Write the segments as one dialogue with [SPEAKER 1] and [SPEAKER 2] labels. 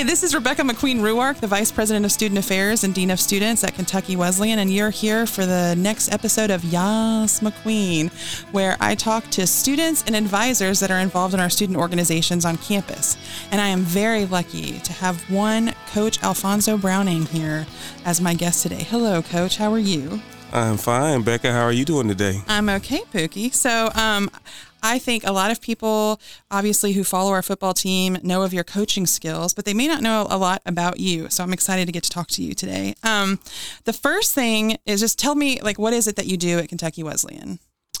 [SPEAKER 1] Hi, this is Rebecca McQueen Ruark, the Vice President of Student Affairs and Dean of Students at Kentucky Wesleyan, and you're here for the next episode of Yas McQueen, where I talk to students and advisors that are involved in our student organizations on campus. And I am very lucky to have one Coach Alfonso Browning here as my guest today. Hello, Coach. How are you?
[SPEAKER 2] I'm fine, Becca. How are you doing today?
[SPEAKER 1] I'm okay, Pookie. So, um, I think a lot of people, obviously, who follow our football team know of your coaching skills, but they may not know a lot about you. So I'm excited to get to talk to you today. Um, the first thing is just tell me, like, what is it that you do at Kentucky Wesleyan?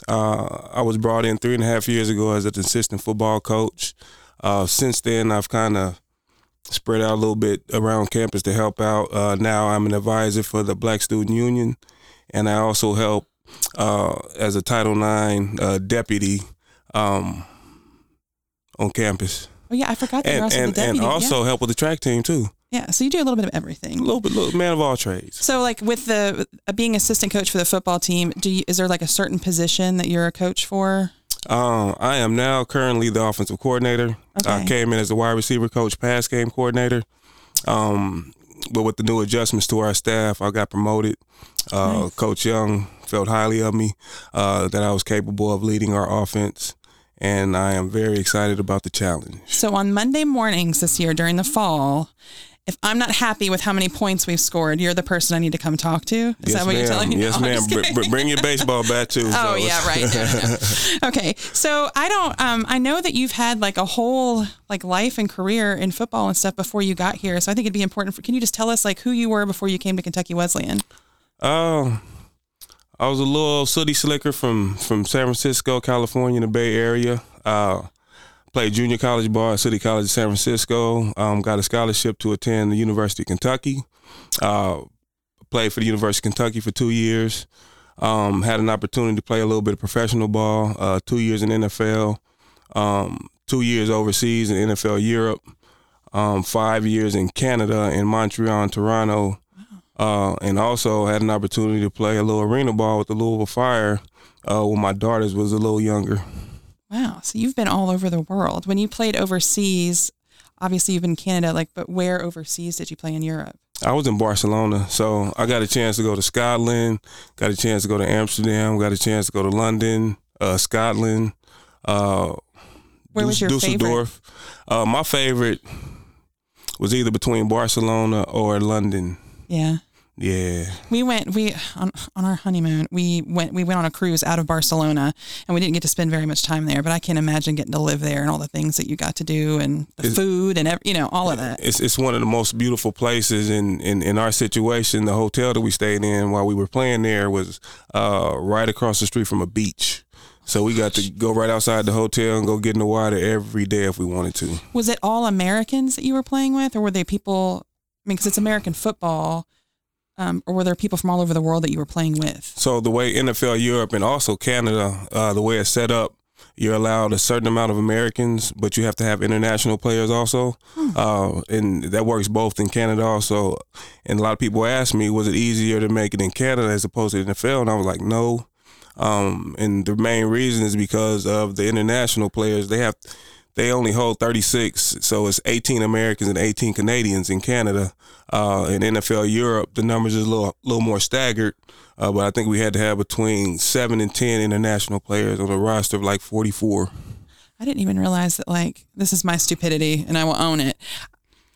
[SPEAKER 2] Uh, I was brought in three and a half years ago as an assistant football coach. Uh, since then, I've kind of spread out a little bit around campus to help out. Uh, now I'm an advisor for the Black Student Union, and I also help uh, as a Title IX uh, deputy um, on campus.
[SPEAKER 1] Oh yeah, I forgot that
[SPEAKER 2] and,
[SPEAKER 1] you're also
[SPEAKER 2] and,
[SPEAKER 1] the deputy.
[SPEAKER 2] and also
[SPEAKER 1] yeah.
[SPEAKER 2] help with the track team too.
[SPEAKER 1] yeah, so you do a little bit of everything.
[SPEAKER 2] A little bit, little man of all trades.
[SPEAKER 1] So, like with the uh, being assistant coach for the football team, do you, is there like a certain position that you're a coach for?
[SPEAKER 2] Um, I am now currently the offensive coordinator. I came in as a wide receiver coach, pass game coordinator. Um, but with the new adjustments to our staff, I got promoted. Uh,
[SPEAKER 1] Nice.
[SPEAKER 2] Coach Young felt highly of me, uh, that I was capable of leading our offense, and I am very excited about the challenge.
[SPEAKER 1] So on Monday mornings this year during the fall, if I'm not happy with how many points we've scored, you're the person I need to come talk to. Is
[SPEAKER 2] yes,
[SPEAKER 1] that what
[SPEAKER 2] ma'am.
[SPEAKER 1] you're telling me?
[SPEAKER 2] Yes,
[SPEAKER 1] No,
[SPEAKER 2] ma'am. Br- br- bring your baseball bat too.
[SPEAKER 1] Oh yeah, right. No, no. Okay, so I don't. Um, I know that you've had like a whole like life and career in football and stuff before you got here. So I think it'd be important. For, can you just tell us like who you were before you came to Kentucky Wesleyan?
[SPEAKER 2] Uh, I was a little sooty slicker from from San Francisco, California, in the Bay Area. Uh, played junior college ball at City College of San Francisco. Um, got a scholarship to attend the University of Kentucky. Uh, played for the University of Kentucky for two years. Um, had an opportunity to play a little bit of professional ball. Uh, two years in NFL. Um, two years overseas in NFL Europe. Um, five years in Canada in Montreal and Toronto. Uh, and also had an opportunity to play a little arena ball with the Louisville Fire uh, when my daughters was a little younger.
[SPEAKER 1] Wow. So you've been all over the world. When you played overseas, obviously you've been Canada. Like, but where overseas did you play in Europe?
[SPEAKER 2] I was in Barcelona, so I got a chance to go to Scotland, got a chance to go to Amsterdam, got a chance to go to London, uh, Scotland. Uh,
[SPEAKER 1] Where was your
[SPEAKER 2] Dus-
[SPEAKER 1] favorite?
[SPEAKER 2] Dusseldorf. Uh, my favorite was either between Barcelona or London.
[SPEAKER 1] Yeah.
[SPEAKER 2] Yeah,
[SPEAKER 1] We went we on on our honeymoon. We went we went on a cruise out of Barcelona, and we didn't get to spend very much time there. But I can't imagine getting to live there and all the things that you got to do and the
[SPEAKER 2] Is-
[SPEAKER 1] food and ev- you know all of that.
[SPEAKER 2] it's it's one of the most beautiful places in, in, in our situation. The hotel that we stayed in while we were playing there was uh, right across the street from a beach. So we got to go right outside the hotel and go get in the water every day if we wanted to.
[SPEAKER 1] Was it all Americans that you were playing with, or were they people? I mean, because it's American football, um, or were there people from all over the world that you were playing with?
[SPEAKER 2] So the way NFL Europe and also Canada, uh, the way it's set up, you're allowed a certain amount of Americans, but you have to have international players also, uh, and that works both in Canada also. And a lot of people ask me, was it easier to make it in Canada as opposed to NFL? And I was like, no. Um, and the main reason is because of the international players. They have they only hold 36, so it's 18 Americans and 18 Canadians in Canada. Uh, in NFL Europe, the numbers is a little, little more staggered, uh, but I think we had to have between seven and 10 international players on a roster of like 44.
[SPEAKER 1] I didn't even realize that like this is my stupidity and I will own it.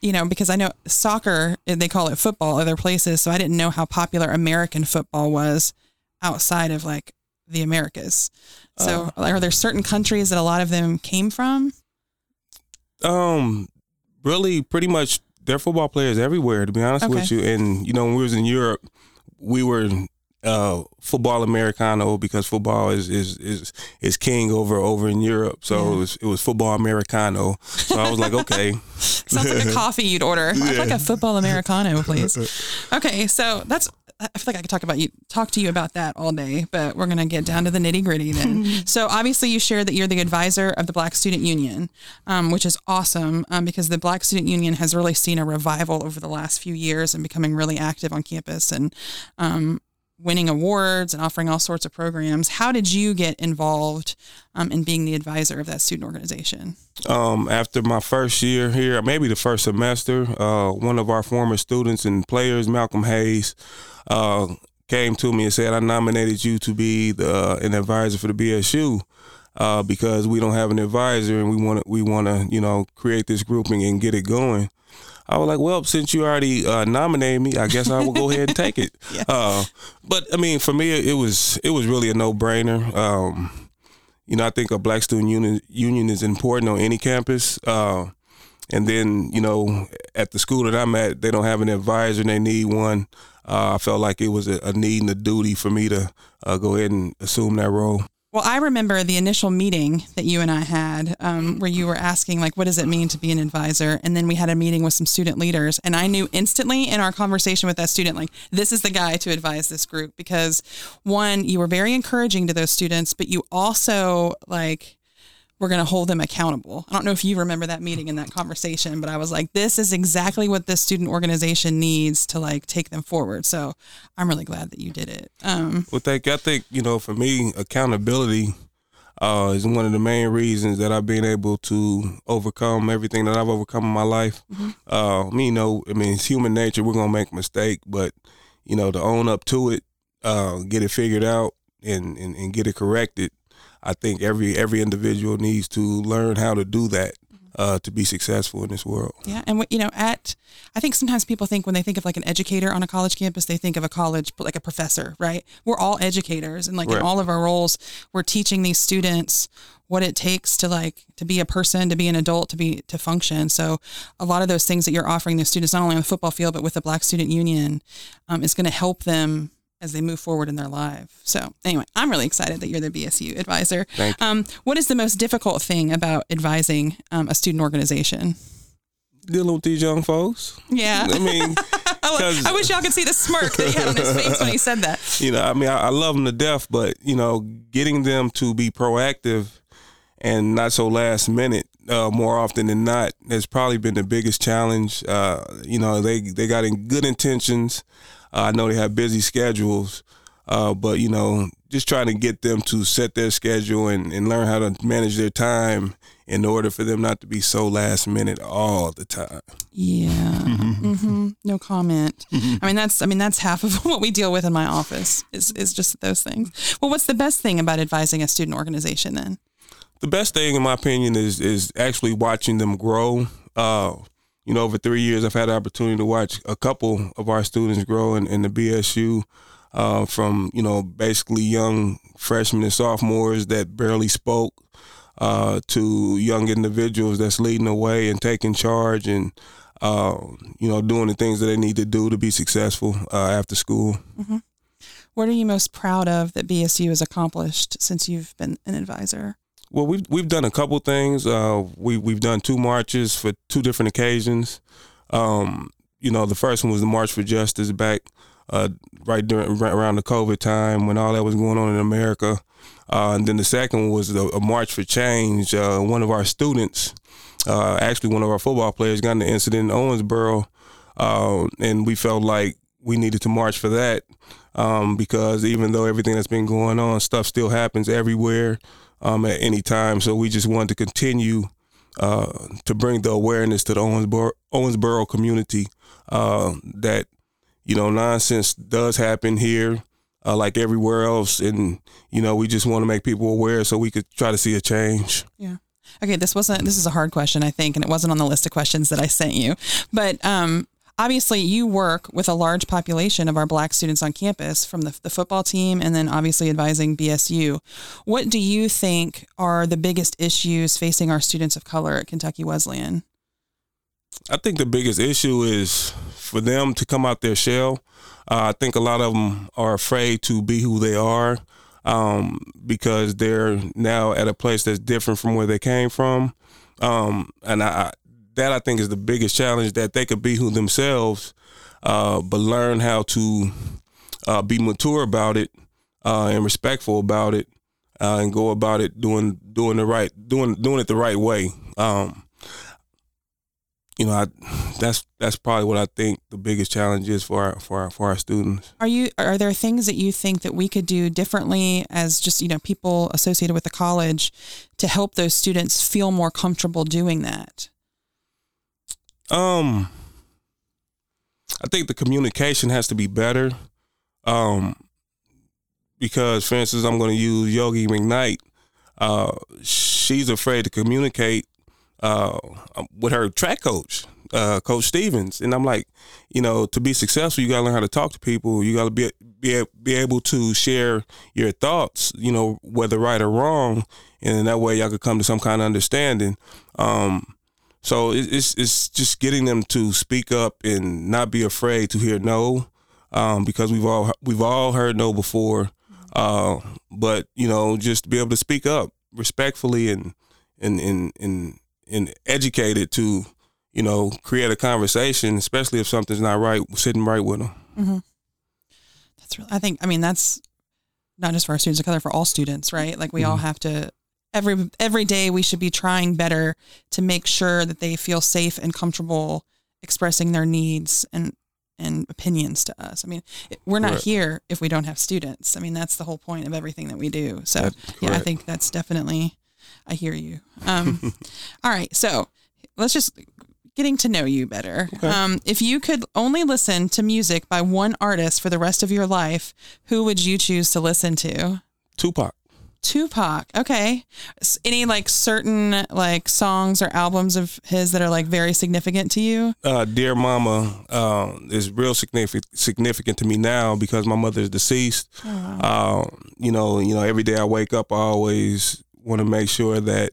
[SPEAKER 1] You know, because I know soccer, they call it football other places, so I didn't know how popular American football was outside of like the Americas. So are there certain countries that a lot of them came from?
[SPEAKER 2] Um, really, pretty much they're football players everywhere. To be honest with you, and you know, when we was in Europe, we were uh, football Americano because football is is is is king over over in Europe. So
[SPEAKER 1] Yeah.
[SPEAKER 2] it was it was football Americano. So I was like, okay,
[SPEAKER 1] Sounds like a coffee you'd order. I'd like a football Americano, please. Okay, so that's I feel like I could talk about you talk to you about that all day, but we're gonna get down to the nitty gritty then. so obviously you shared that you're the advisor of the Black Student Union, um, which is awesome um, because the Black Student Union has really seen a revival over the last few years and becoming really active on campus. And um, winning awards and offering all sorts of programs. How did you get involved um, in being the advisor of that student organization?
[SPEAKER 2] Um, after my first year here, maybe the first semester, uh, one of our former students and players, Malcolm Hayes, uh, came to me and said, "I nominated you to be the, uh, an advisor for the BSU." Uh, because we don't have an advisor and we want to we want to you know create this grouping and get it going. I was like, well, since you already uh, nominated me, I guess I will go ahead and take it. uh, but I mean, for me, it was it was really a no brainer. Um, you know, I think a black student union union is important on any campus. Uh, and then, you know, at the school that I'm at, they don't have an advisor and they need one. Uh, I felt like it was a, a, need and a duty for me to uh, go ahead and assume that role.
[SPEAKER 1] Well, I remember the initial meeting that you and I had, um, where you were asking, like, what does it mean to be an advisor? And then we had a meeting with some student leaders, and I knew instantly in our conversation with that student, like, this is the guy to advise this group because, one, you were very encouraging to those students, but you also like we're going to hold them accountable. I don't know if you remember that meeting and that conversation, but I was like, this is exactly what this student organization needs to like take them forward. So I'm really glad that you did it. Um,
[SPEAKER 2] well, thank you. I think, you know, for me, accountability uh, is one of the main reasons that I've been able to overcome everything that I've overcome in my life. Mm-hmm. Uh, me, you know, I mean, it's human nature. We're going to make a mistake, but, you know, to own up to it, uh, get it figured out and, and, and get it corrected I think every every individual needs to learn how to do that uh, to be successful in this world.
[SPEAKER 1] Yeah, and you know, at I think sometimes people think when they think of like an educator on a college campus, they think of a college like a professor, right? We're all educators, and like right. in all of our roles, we're teaching these students what it takes to like to be a person, to be an adult, to be to function. So a lot of those things that you're offering the students, not only on the football field but with the Black Student Union, um, is going to help them as they move forward in their life. So anyway, I'm really excited that you're the BSU advisor.
[SPEAKER 2] Thank you.
[SPEAKER 1] Um, what is the most difficult thing about advising um, a student organization?
[SPEAKER 2] Dealing with these young folks.
[SPEAKER 1] Yeah.
[SPEAKER 2] I mean,
[SPEAKER 1] I wish y'all could see the smirk that he had on his face when he said that.
[SPEAKER 2] You know, I mean, I, I love them to death, but you know, getting them to be proactive and not so last minute uh, more often than not has probably been the biggest challenge. Uh, you know, they they got in good intentions. Uh, I know they have busy schedules, uh, but you know, just trying to get them to set their schedule and, and learn how to manage their time in order for them not to be so last minute all the time.
[SPEAKER 1] Yeah. Mm-hmm. mm-hmm. No comment. Mm-hmm. I mean, that's I mean that's half of what we deal with in my office is is just those things. Well, what's the best thing about advising a student organization then?
[SPEAKER 2] The best thing, in my opinion, is is actually watching them grow. Uh, you know, over three years, I've had the opportunity to watch a couple of our students grow in, in the BSU uh, from, you know, basically young freshmen and sophomores that barely spoke uh, to young individuals that's leading the way and taking charge and, uh, you know, doing the things that they need to do to be successful uh, after school.
[SPEAKER 1] Mm-hmm. What are you most proud of that BSU has accomplished since you've been an advisor?
[SPEAKER 2] Well, we've we've done a couple things. Uh, we we've done two marches for two different occasions. Um, you know, the first one was the March for Justice back uh, right during right around the COVID time when all that was going on in America. Uh, and then the second was the, a March for Change. Uh, one of our students, uh, actually one of our football players, got in an incident in Owensboro, uh, and we felt like we needed to march for that um, because even though everything that's been going on, stuff still happens everywhere um, at any time. So we just wanted to continue uh, to bring the awareness to the Owensboro, Owensboro community uh, that you know nonsense does happen here, uh, like everywhere else, and you know we just want to make people aware so we could try to see a change.
[SPEAKER 1] Yeah. Okay, this wasn't. This is a hard question, I think, and it wasn't on the list of questions that I sent you. But um, obviously you work with a large population of our black students on campus from the, the football team and then obviously advising BSU. What do you think are the biggest issues facing our students of color at Kentucky Wesleyan?
[SPEAKER 2] I think the biggest issue is for them to come out their shell. Uh, I think a lot of them are afraid to be who they are um, because they're now at a place that's different from where they came from. Um, and I, that I think is the biggest challenge that they could be who themselves, uh, but learn how to uh, be mature about it uh, and respectful about it, uh, and go about it doing doing the right doing doing it the right way. Um, you know, I, that's that's probably what I think the biggest challenge is for our, for our, for our students.
[SPEAKER 1] Are you are there things that you think that we could do differently as just you know people associated with the college to help those students feel more comfortable doing that?
[SPEAKER 2] Um, I think the communication has to be better. Um, because for instance, I'm going to use Yogi McKnight. Uh, she's afraid to communicate uh, with her track coach, uh, Coach Stevens, and I'm like, you know, to be successful, you got to learn how to talk to people. You got to be be be able to share your thoughts, you know, whether right or wrong, and in that way, y'all could come to some kind of understanding. Um, so it's it's just getting them to speak up and not be afraid to hear no, um, because we've all we've all heard no before, uh, but you know, just be able to speak up respectfully and and and and and educated to, you know, create a conversation, especially if something's not right, sitting right with them.
[SPEAKER 1] Mm-hmm. That's really, I think, I mean, that's not just for our students of color, for all students, right? Like we mm-hmm. all have to, every, every day we should be trying better to make sure that they feel safe and comfortable expressing their needs and, and opinions to us. I mean, we're not correct. here if we don't have students. I mean, that's the whole point of everything that we do. So, yeah, I think that's definitely I hear you. Um, all right. So let's just getting to know you better. Okay. Um, if you could only listen to music by one artist for the rest of your life, who would you choose to listen to?
[SPEAKER 2] Tupac.
[SPEAKER 1] Tupac. Okay. Any like certain like songs or albums of his that are like very significant to you?
[SPEAKER 2] Uh, Dear Mama uh, is real significant significant to me now because my mother is deceased. Oh, wow. uh, you know, you know, every day I wake up, I always want to make sure that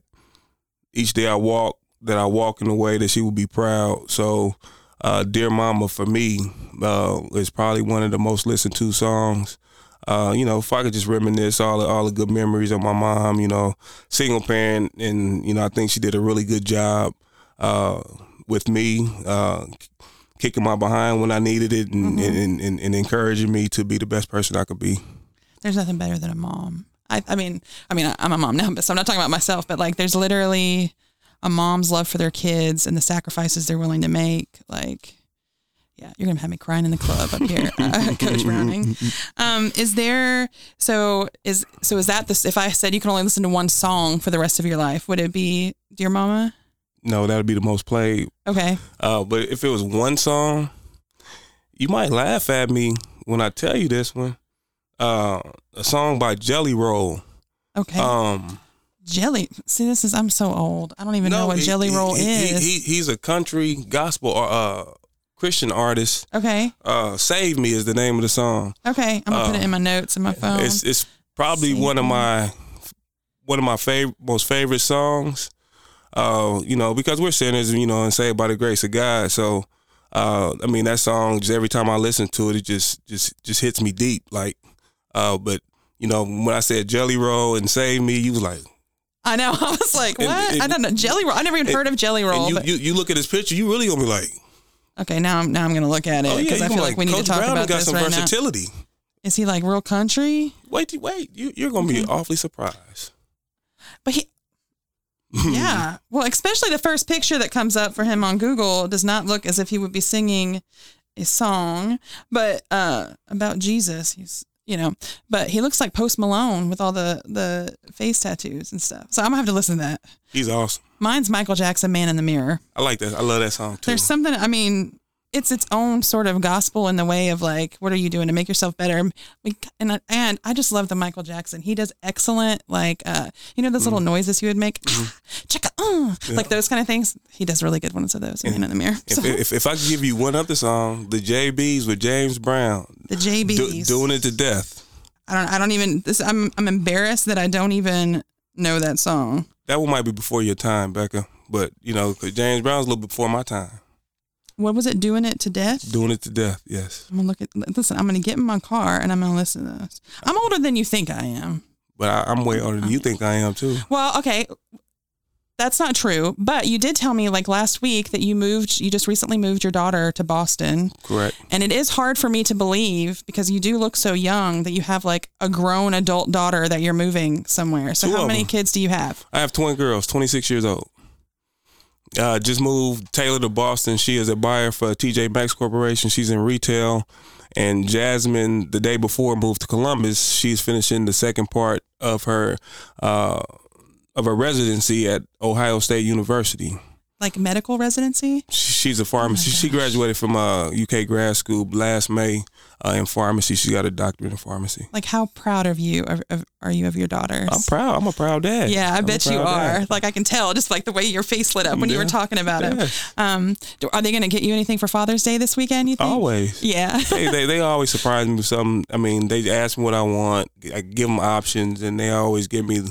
[SPEAKER 2] each day I walk, that I walk in a way that she will be proud. So, uh, "Dear Mama" for me uh, is probably one of the most listened to songs. Uh, you know, if I could just reminisce all the, all the good memories of my mom, you know, single parent, and you know, I think she did a really good job uh, with me, uh, kicking my behind when I needed it, and, mm-hmm. and, and, and encouraging me to be the best person I could be.
[SPEAKER 1] There's nothing better than a mom. I, I mean, I mean, I'm a mom now, but so I'm not talking about myself, but like there's literally a mom's love for their kids and the sacrifices they're willing to make. Like, yeah, you're gonna have me crying in the club up here, uh, Coach Browning. Um, is there so is so is that this? If I said you can only listen to one song for the rest of your life, would it be "Dear Mama"?
[SPEAKER 2] No, that would be the most played.
[SPEAKER 1] Okay.
[SPEAKER 2] Uh, but if it was one song, you might laugh at me when I tell you this one uh, a song by Jelly Roll.
[SPEAKER 1] Okay.
[SPEAKER 2] Um,
[SPEAKER 1] Jelly. See, this is I'm so old. I don't even no, know what he, Jelly Roll
[SPEAKER 2] he,
[SPEAKER 1] is.
[SPEAKER 2] He, he's a country gospel uh Christian artist.
[SPEAKER 1] Okay.
[SPEAKER 2] Uh, Save Me is the name of the song.
[SPEAKER 1] Okay, I'm gonna uh, put it in my notes in my phone.
[SPEAKER 2] It's it's probably Save one of my one of my favorite most favorite songs. Uh, you know, because we're sinners, you know, and saved by the grace of God. So, uh, I mean, that song just every time I listen to it, it just just just hits me deep. Like, uh, but you know, when I said Jelly Roll and Save Me, you was like,
[SPEAKER 1] I know. I was like, what? And, and, I don't know. Jelly Roll. I never even and, heard of Jelly Roll.
[SPEAKER 2] You, you, you, look at his picture, you really gonna be like,
[SPEAKER 1] okay, now I'm now I'm gonna look at it because oh, yeah, I feel like, like we need Coach to talk
[SPEAKER 2] Brown
[SPEAKER 1] about
[SPEAKER 2] got
[SPEAKER 1] this
[SPEAKER 2] some
[SPEAKER 1] right
[SPEAKER 2] versatility.
[SPEAKER 1] Now. Is he like real country?
[SPEAKER 2] Wait, wait, you, you're gonna okay. be awfully surprised.
[SPEAKER 1] But he, yeah. Well, especially the first picture that comes up for him on Google does not look as if he would be singing a song, but uh, about Jesus. He's you know, but he looks like Post Malone with all the the face tattoos and stuff. So I'm gonna have to listen to that.
[SPEAKER 2] He's awesome.
[SPEAKER 1] Mine's Michael Jackson, Man in the Mirror.
[SPEAKER 2] I like that. I love that song too.
[SPEAKER 1] There's something. I mean, it's its own sort of gospel in the way of like, what are you doing to make yourself better? And and I just love the Michael Jackson. He does excellent, like, uh, you know, those little mm-hmm. noises he would make, mm-hmm. check uh, yeah. like those kind of things. He does really good ones of those. Man in the mirror.
[SPEAKER 2] So. If, if, if, I could give you one other song, the JBs with James Brown,
[SPEAKER 1] the JBs
[SPEAKER 2] do, doing it to death.
[SPEAKER 1] I don't. I don't even. This. I'm. I'm embarrassed that I don't even know that song.
[SPEAKER 2] That one might be before your time, Becca. But you know, because James Brown's a little before my time.
[SPEAKER 1] What was it? Doing it to death.
[SPEAKER 2] Doing it to death. Yes.
[SPEAKER 1] I'm gonna look at. Listen, I'm gonna get in my car and I'm gonna listen to this. I'm older than you think I am.
[SPEAKER 2] But I, am way older than you think I am too.
[SPEAKER 1] Well, okay. That's not true. But you did tell me like last week that you moved, you just recently moved your daughter to Boston.
[SPEAKER 2] Correct.
[SPEAKER 1] And it is hard for me to believe because you do look so young that you have like a grown adult daughter that you're moving somewhere. So Two how many kids do you have?
[SPEAKER 2] I have twin girls, 26 years old. Uh, just moved Taylor to Boston. She is a buyer for TJ Maxx Corporation. She's in retail. And Jasmine, the day before, moved to Columbus. She's finishing the second part of her uh, of her residency at Ohio State University.
[SPEAKER 1] Like medical residency?
[SPEAKER 2] She's a pharmacist.
[SPEAKER 1] Oh
[SPEAKER 2] she graduated from uh, UK grad school last May uh, in pharmacy. She got a doctorate in pharmacy.
[SPEAKER 1] Like, how proud of you of, of, are you of your daughters?
[SPEAKER 2] I'm proud. I'm a proud dad.
[SPEAKER 1] Yeah, I
[SPEAKER 2] I'm
[SPEAKER 1] bet you are.
[SPEAKER 2] dad.
[SPEAKER 1] Like I can tell, just like the way your face lit up when you were talking about it. Um, do- are they going to get you anything for Father's Day this weekend? You think?
[SPEAKER 2] Always.
[SPEAKER 1] Yeah.
[SPEAKER 2] they, they they always surprise me with something. I mean, they ask me what I want. I give them options, and they always give me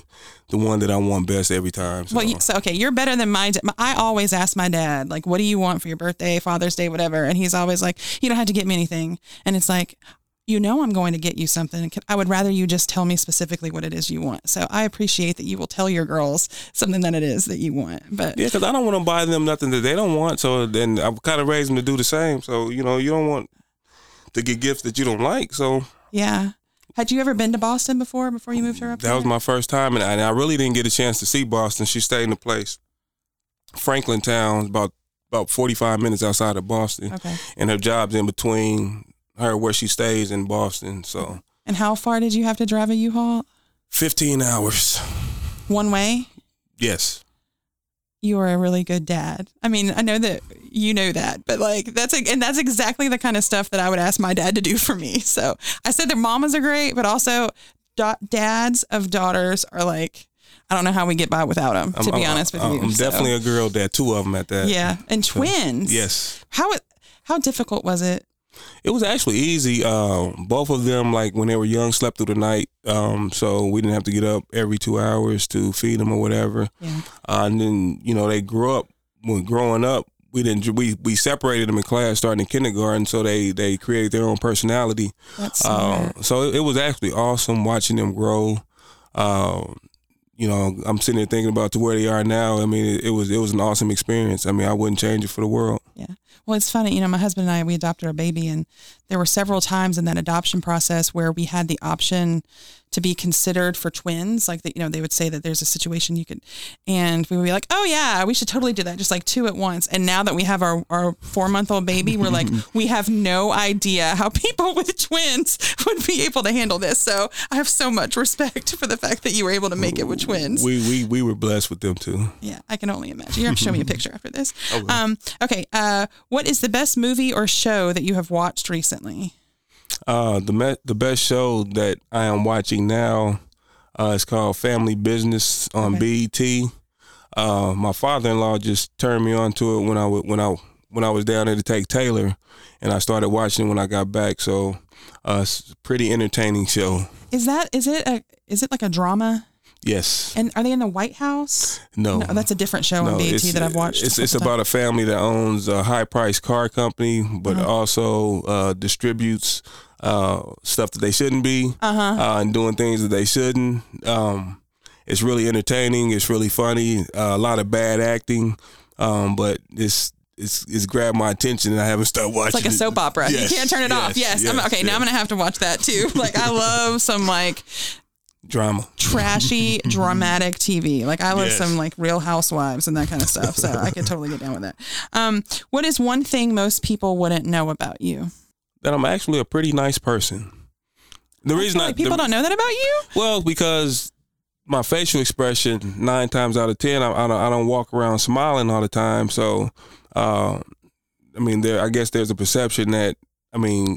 [SPEAKER 2] the one that I want best every time. So.
[SPEAKER 1] Well, you, so okay, you're better than my. I always ask my dad, like, "What do you want for your birthday, Father's Day, whatever?" And he's always like, "You don't have to get me anything." And it's like, you know, I'm going to get you something. I would rather you just tell me specifically what it is you want. So I appreciate that you will tell your girls something that it is that you want. But
[SPEAKER 2] yeah, because I don't want to buy them nothing that they don't want. So then I've kind of raised them to do the same. So you know, you don't want to get gifts that you don't like. So
[SPEAKER 1] yeah, had you ever been to Boston before? Before you moved her up?
[SPEAKER 2] that was my first time, and I, and I really didn't get a chance to see Boston. She stayed in a place, Franklin Town, about about forty five minutes outside of Boston,
[SPEAKER 1] Okay.
[SPEAKER 2] and her job's in between her where she stays in Boston. So
[SPEAKER 1] And how far did you have to drive a U-Haul?
[SPEAKER 2] fifteen hours.
[SPEAKER 1] One way?
[SPEAKER 2] Yes.
[SPEAKER 1] You are a really good dad. I mean, I know that you know that, but like that's like, and that's exactly the kind of stuff that I would ask my dad to do for me. So I said their mamas are great, but also da- dads of daughters are like, I don't know how we get by without them. To
[SPEAKER 2] I'm-
[SPEAKER 1] be
[SPEAKER 2] I'm-
[SPEAKER 1] honest with
[SPEAKER 2] I'm,
[SPEAKER 1] you,
[SPEAKER 2] I'm
[SPEAKER 1] So,
[SPEAKER 2] definitely a girl dad. Two of them at that.
[SPEAKER 1] yeah, and twins.
[SPEAKER 2] Yes.
[SPEAKER 1] How how difficult was it?
[SPEAKER 2] It was actually easy. Um, both of them, like when they were young, slept through the night. Um, so we didn't have to get up every two hours to feed them or whatever.
[SPEAKER 1] Yeah.
[SPEAKER 2] Uh, and then you know they grew up. When growing up, we didn't. We we separated them in class starting in kindergarten. So they they create their own personality.
[SPEAKER 1] That's
[SPEAKER 2] Uh, so it, it was actually awesome watching them grow. Uh, you know, I'm sitting there thinking about to where they are now. I mean, it, it was it was an awesome experience. I mean, I wouldn't change it for the world.
[SPEAKER 1] Yeah. Well, it's funny, you know, my husband and I, we adopted our baby, and there were several times in that adoption process where we had the option to be considered for twins. Like that, you know, they would say that there's a situation you could, and we would be like, oh, yeah, we should totally do that, just like two at once. And now that we have our, our four month old baby, we're like, we have no idea how people with twins would be able to handle this. So I have so much respect for the fact that you were able to make it with twins.
[SPEAKER 2] We we we were blessed with them too.
[SPEAKER 1] Yeah, I can only imagine. You have to show me a picture after this.
[SPEAKER 2] Okay.
[SPEAKER 1] Um, okay. Uh, what is the best movie or show that you have watched recently?
[SPEAKER 2] Uh, the me- the best show that I am watching now uh, is called Family Business on BET. Uh, my father-in-law just turned me on to it when I when I when I was down there to take Taylor, and I started watching it when I got back. So uh, it's a pretty entertaining show.
[SPEAKER 1] Is that is it a is it like a drama?
[SPEAKER 2] Yes.
[SPEAKER 1] And are they in the White House?
[SPEAKER 2] No.
[SPEAKER 1] No, that's a different show on
[SPEAKER 2] No,
[SPEAKER 1] BET that I've watched.
[SPEAKER 2] It's it's about a family that owns a high priced car company, but
[SPEAKER 1] Uh-huh.
[SPEAKER 2] also uh, distributes uh, stuff that they shouldn't be,
[SPEAKER 1] Uh-huh.
[SPEAKER 2] uh, and doing things that they shouldn't. Um, it's really entertaining. It's really funny. Uh, a lot of bad acting, um, but it's it's it's grabbed my attention, and I haven't stopped watching.
[SPEAKER 1] It's like a soap opera.
[SPEAKER 2] Yes,
[SPEAKER 1] you can't turn it off. Yes.
[SPEAKER 2] Yes,
[SPEAKER 1] okay, now I'm gonna have to watch that too. Like I love some like
[SPEAKER 2] drama.
[SPEAKER 1] trashy, dramatic TV. Like I love
[SPEAKER 2] Yes.
[SPEAKER 1] some like Real Housewives and that kind of stuff. So I could totally get down with that. Um, what is one thing most people wouldn't know about you?
[SPEAKER 2] That I'm actually a pretty nice person. The reason I
[SPEAKER 1] Like, people
[SPEAKER 2] the-
[SPEAKER 1] don't know that about you.
[SPEAKER 2] Well, because my facial expression nine times out of ten, I, I don't I don't walk around smiling all the time. So, uh, I mean, there I guess there's a perception that I mean,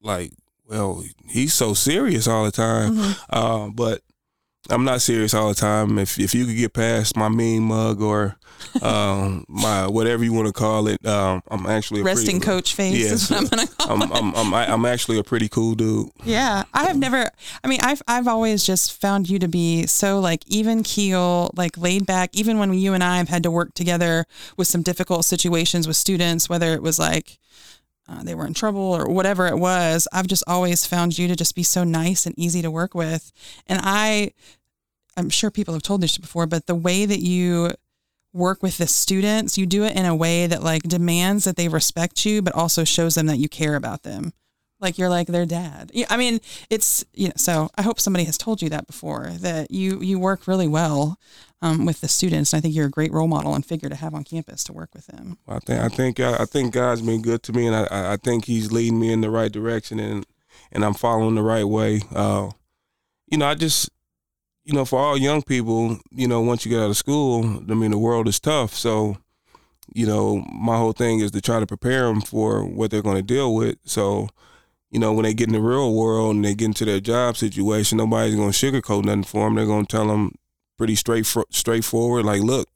[SPEAKER 2] like, well, he's so serious all the time,
[SPEAKER 1] Mm-hmm.
[SPEAKER 2] uh, but. I'm not serious all the time. If if you could get past my mean mug or um, my whatever you want to call it, um, I'm actually a
[SPEAKER 1] Resting
[SPEAKER 2] pretty,
[SPEAKER 1] coach face is what I'm gonna call
[SPEAKER 2] I'm, I'm I'm I'm actually a pretty cool dude.
[SPEAKER 1] Yeah, I have never. I mean, I've I've always just found you to be so like even keel, like laid back. Even when you and I have had to work together with some difficult situations with students, whether it was like uh, they were in trouble or whatever it was, I've just always found you to just be so nice and easy to work with. And I, I'm sure people have told this before, but the way that you work with the students, you do it in a way that like demands that they respect you, but also shows them that you care about them like you're like their dad. I mean, it's you know. So I hope somebody has told you that before that you you work really well um, with the students. And I think you're a great role model and figure to have on campus to work with them.
[SPEAKER 2] Well, I think I think I think God's been good to me, and I I think He's leading me in the right direction, and and I'm following the right way. Uh, you know, I just you know, for all young people, you know, once you get out of school, I mean, the world is tough. So, you know, my whole thing is to try to prepare them for what they're going to deal with. So, you know, when they get in the real world and they get into their job situation, nobody's to sugarcoat nothing for them. They're to tell them pretty straight straightforward, like, look,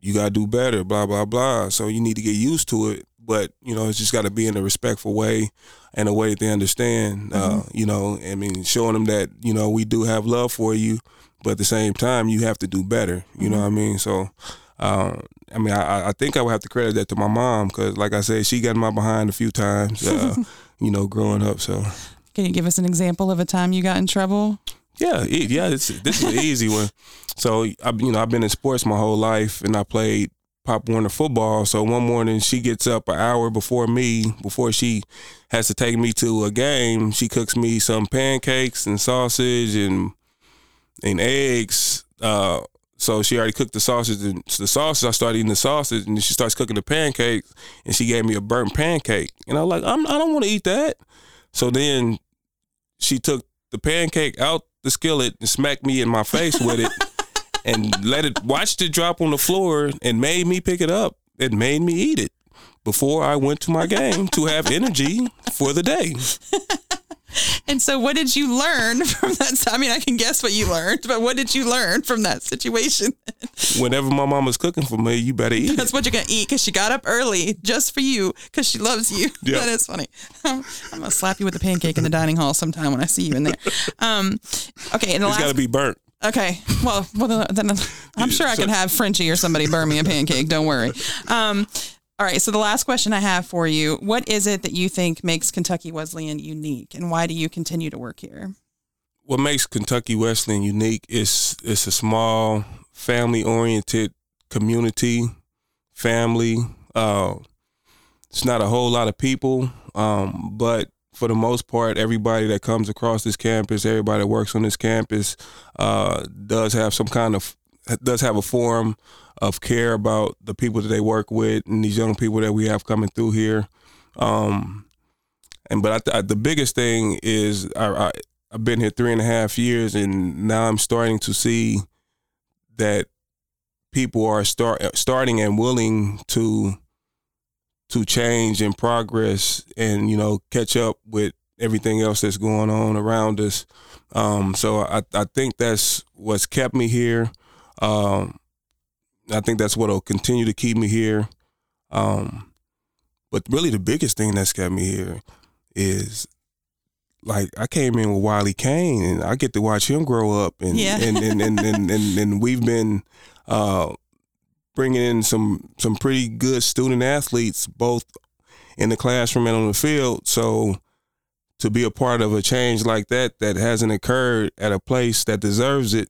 [SPEAKER 2] you got to do better, blah blah blah. So you need to get used to it, but you know, it's just got to be in a respectful way and a way that they understand. Uh, mm-hmm. Uh, you know, I mean, showing them that you know we do have love for you, but at the same time, you have to do better. You mm-hmm. know what I mean? So. Uh, I mean, I, I think I would have to credit that to my mom because, like I said, she got my behind a few times, uh, you know, growing up. So,
[SPEAKER 1] can you give us an example of a time you got in trouble?
[SPEAKER 2] Yeah, yeah. this is an easy one. So I, you know, I've been in sports my whole life, and I played Pop Warner football. So one morning she gets up an hour before me, before she has to take me to a game. She cooks me some pancakes and sausage and and eggs. Uh, so she already cooked the sausage and the sausage. I started eating the sausage, and she starts cooking the pancakes, and she gave me a burnt pancake, and I was like, I'm, I don't want to eat that. So then she took the pancake out the skillet and smacked me in my face with it and let it watched it drop on the floor and made me pick it up. It made me eat it before I went to my game to have energy for the day.
[SPEAKER 1] And so, what did you learn from that? I mean, I can guess what you learned, but what did you learn from that situation?
[SPEAKER 2] Whenever my mom mama's cooking for me, you better eat.
[SPEAKER 1] That's
[SPEAKER 2] it.
[SPEAKER 1] what you're gonna eat because she got up early just for you because she loves you. Yep. That is funny. I'm, gonna slap you with a pancake in the dining hall sometime when I see you in there. Um, okay, and
[SPEAKER 2] the it's got to be burnt.
[SPEAKER 1] Okay. Well, well then I'm sure I can have Frenchie or somebody burn me a pancake. Don't worry. Um, all right. So the last question I have for you: What is it that you think makes Kentucky Wesleyan unique, and why do you continue to work here?
[SPEAKER 2] What makes Kentucky Wesleyan unique is it's a small, family-oriented community, family. Uh, it's not a whole lot of people, um, but for the most part, everybody that comes across this campus, everybody that works on this campus, uh, does have some kind of does have a form of care about the people that they work with and these young people that we have coming through here. Um, and but I, I, the biggest thing is I, I I've been here three and a half years, and now I'm starting to see that people are start starting and willing to to change and progress and you know catch up with everything else that's going on around us. Um, so I, I think that's what's kept me here. Um, I think that's what'll continue to keep me here. Um, but really, the biggest thing that's kept me here is like I came in with Wiley Kane, and I get to watch him grow up, and yeah. and, and, and, and, and, and, we've been uh, bringing in some some pretty good student athletes, both in the classroom and on the field. So to be a part of a change like that that hasn't occurred at a place that deserves it,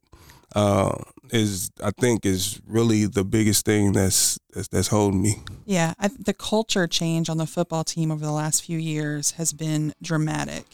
[SPEAKER 2] uh, is I think is really the biggest thing that's that's, that's holding me.
[SPEAKER 1] Yeah, I, the culture change on the football team over the last few years has been dramatic.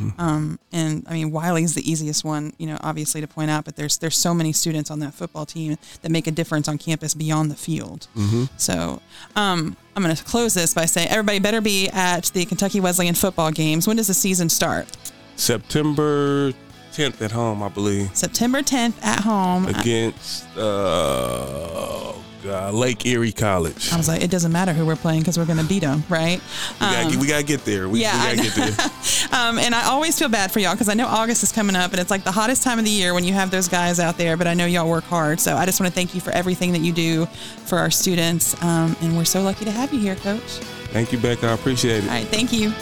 [SPEAKER 1] Mm-hmm. Um, and I mean, Wiley's the easiest one, you know, obviously to point out, but there's there's so many students on that football team that make a difference on campus beyond the field. Mm-hmm. So um, I'm going to close this by saying everybody better be at the Kentucky Wesleyan football games. When does the season start?
[SPEAKER 2] September 10th at home, I believe.
[SPEAKER 1] September 10th at home
[SPEAKER 2] against uh, uh, Lake Erie College.
[SPEAKER 1] I was like, it doesn't matter who we're playing because we're going to beat them, right?
[SPEAKER 2] We gotta, um, we gotta, get there. We, yeah, we gotta get there.
[SPEAKER 1] um, and I always feel bad for y'all because I know August is coming up, and it's like the hottest time of the year when you have those guys out there. But I know y'all work hard, so I just want to thank you for everything that you do for our students, um, and we're so lucky to have you here, Coach.
[SPEAKER 2] Thank you, Becca. I appreciate it.
[SPEAKER 1] All right, thank you.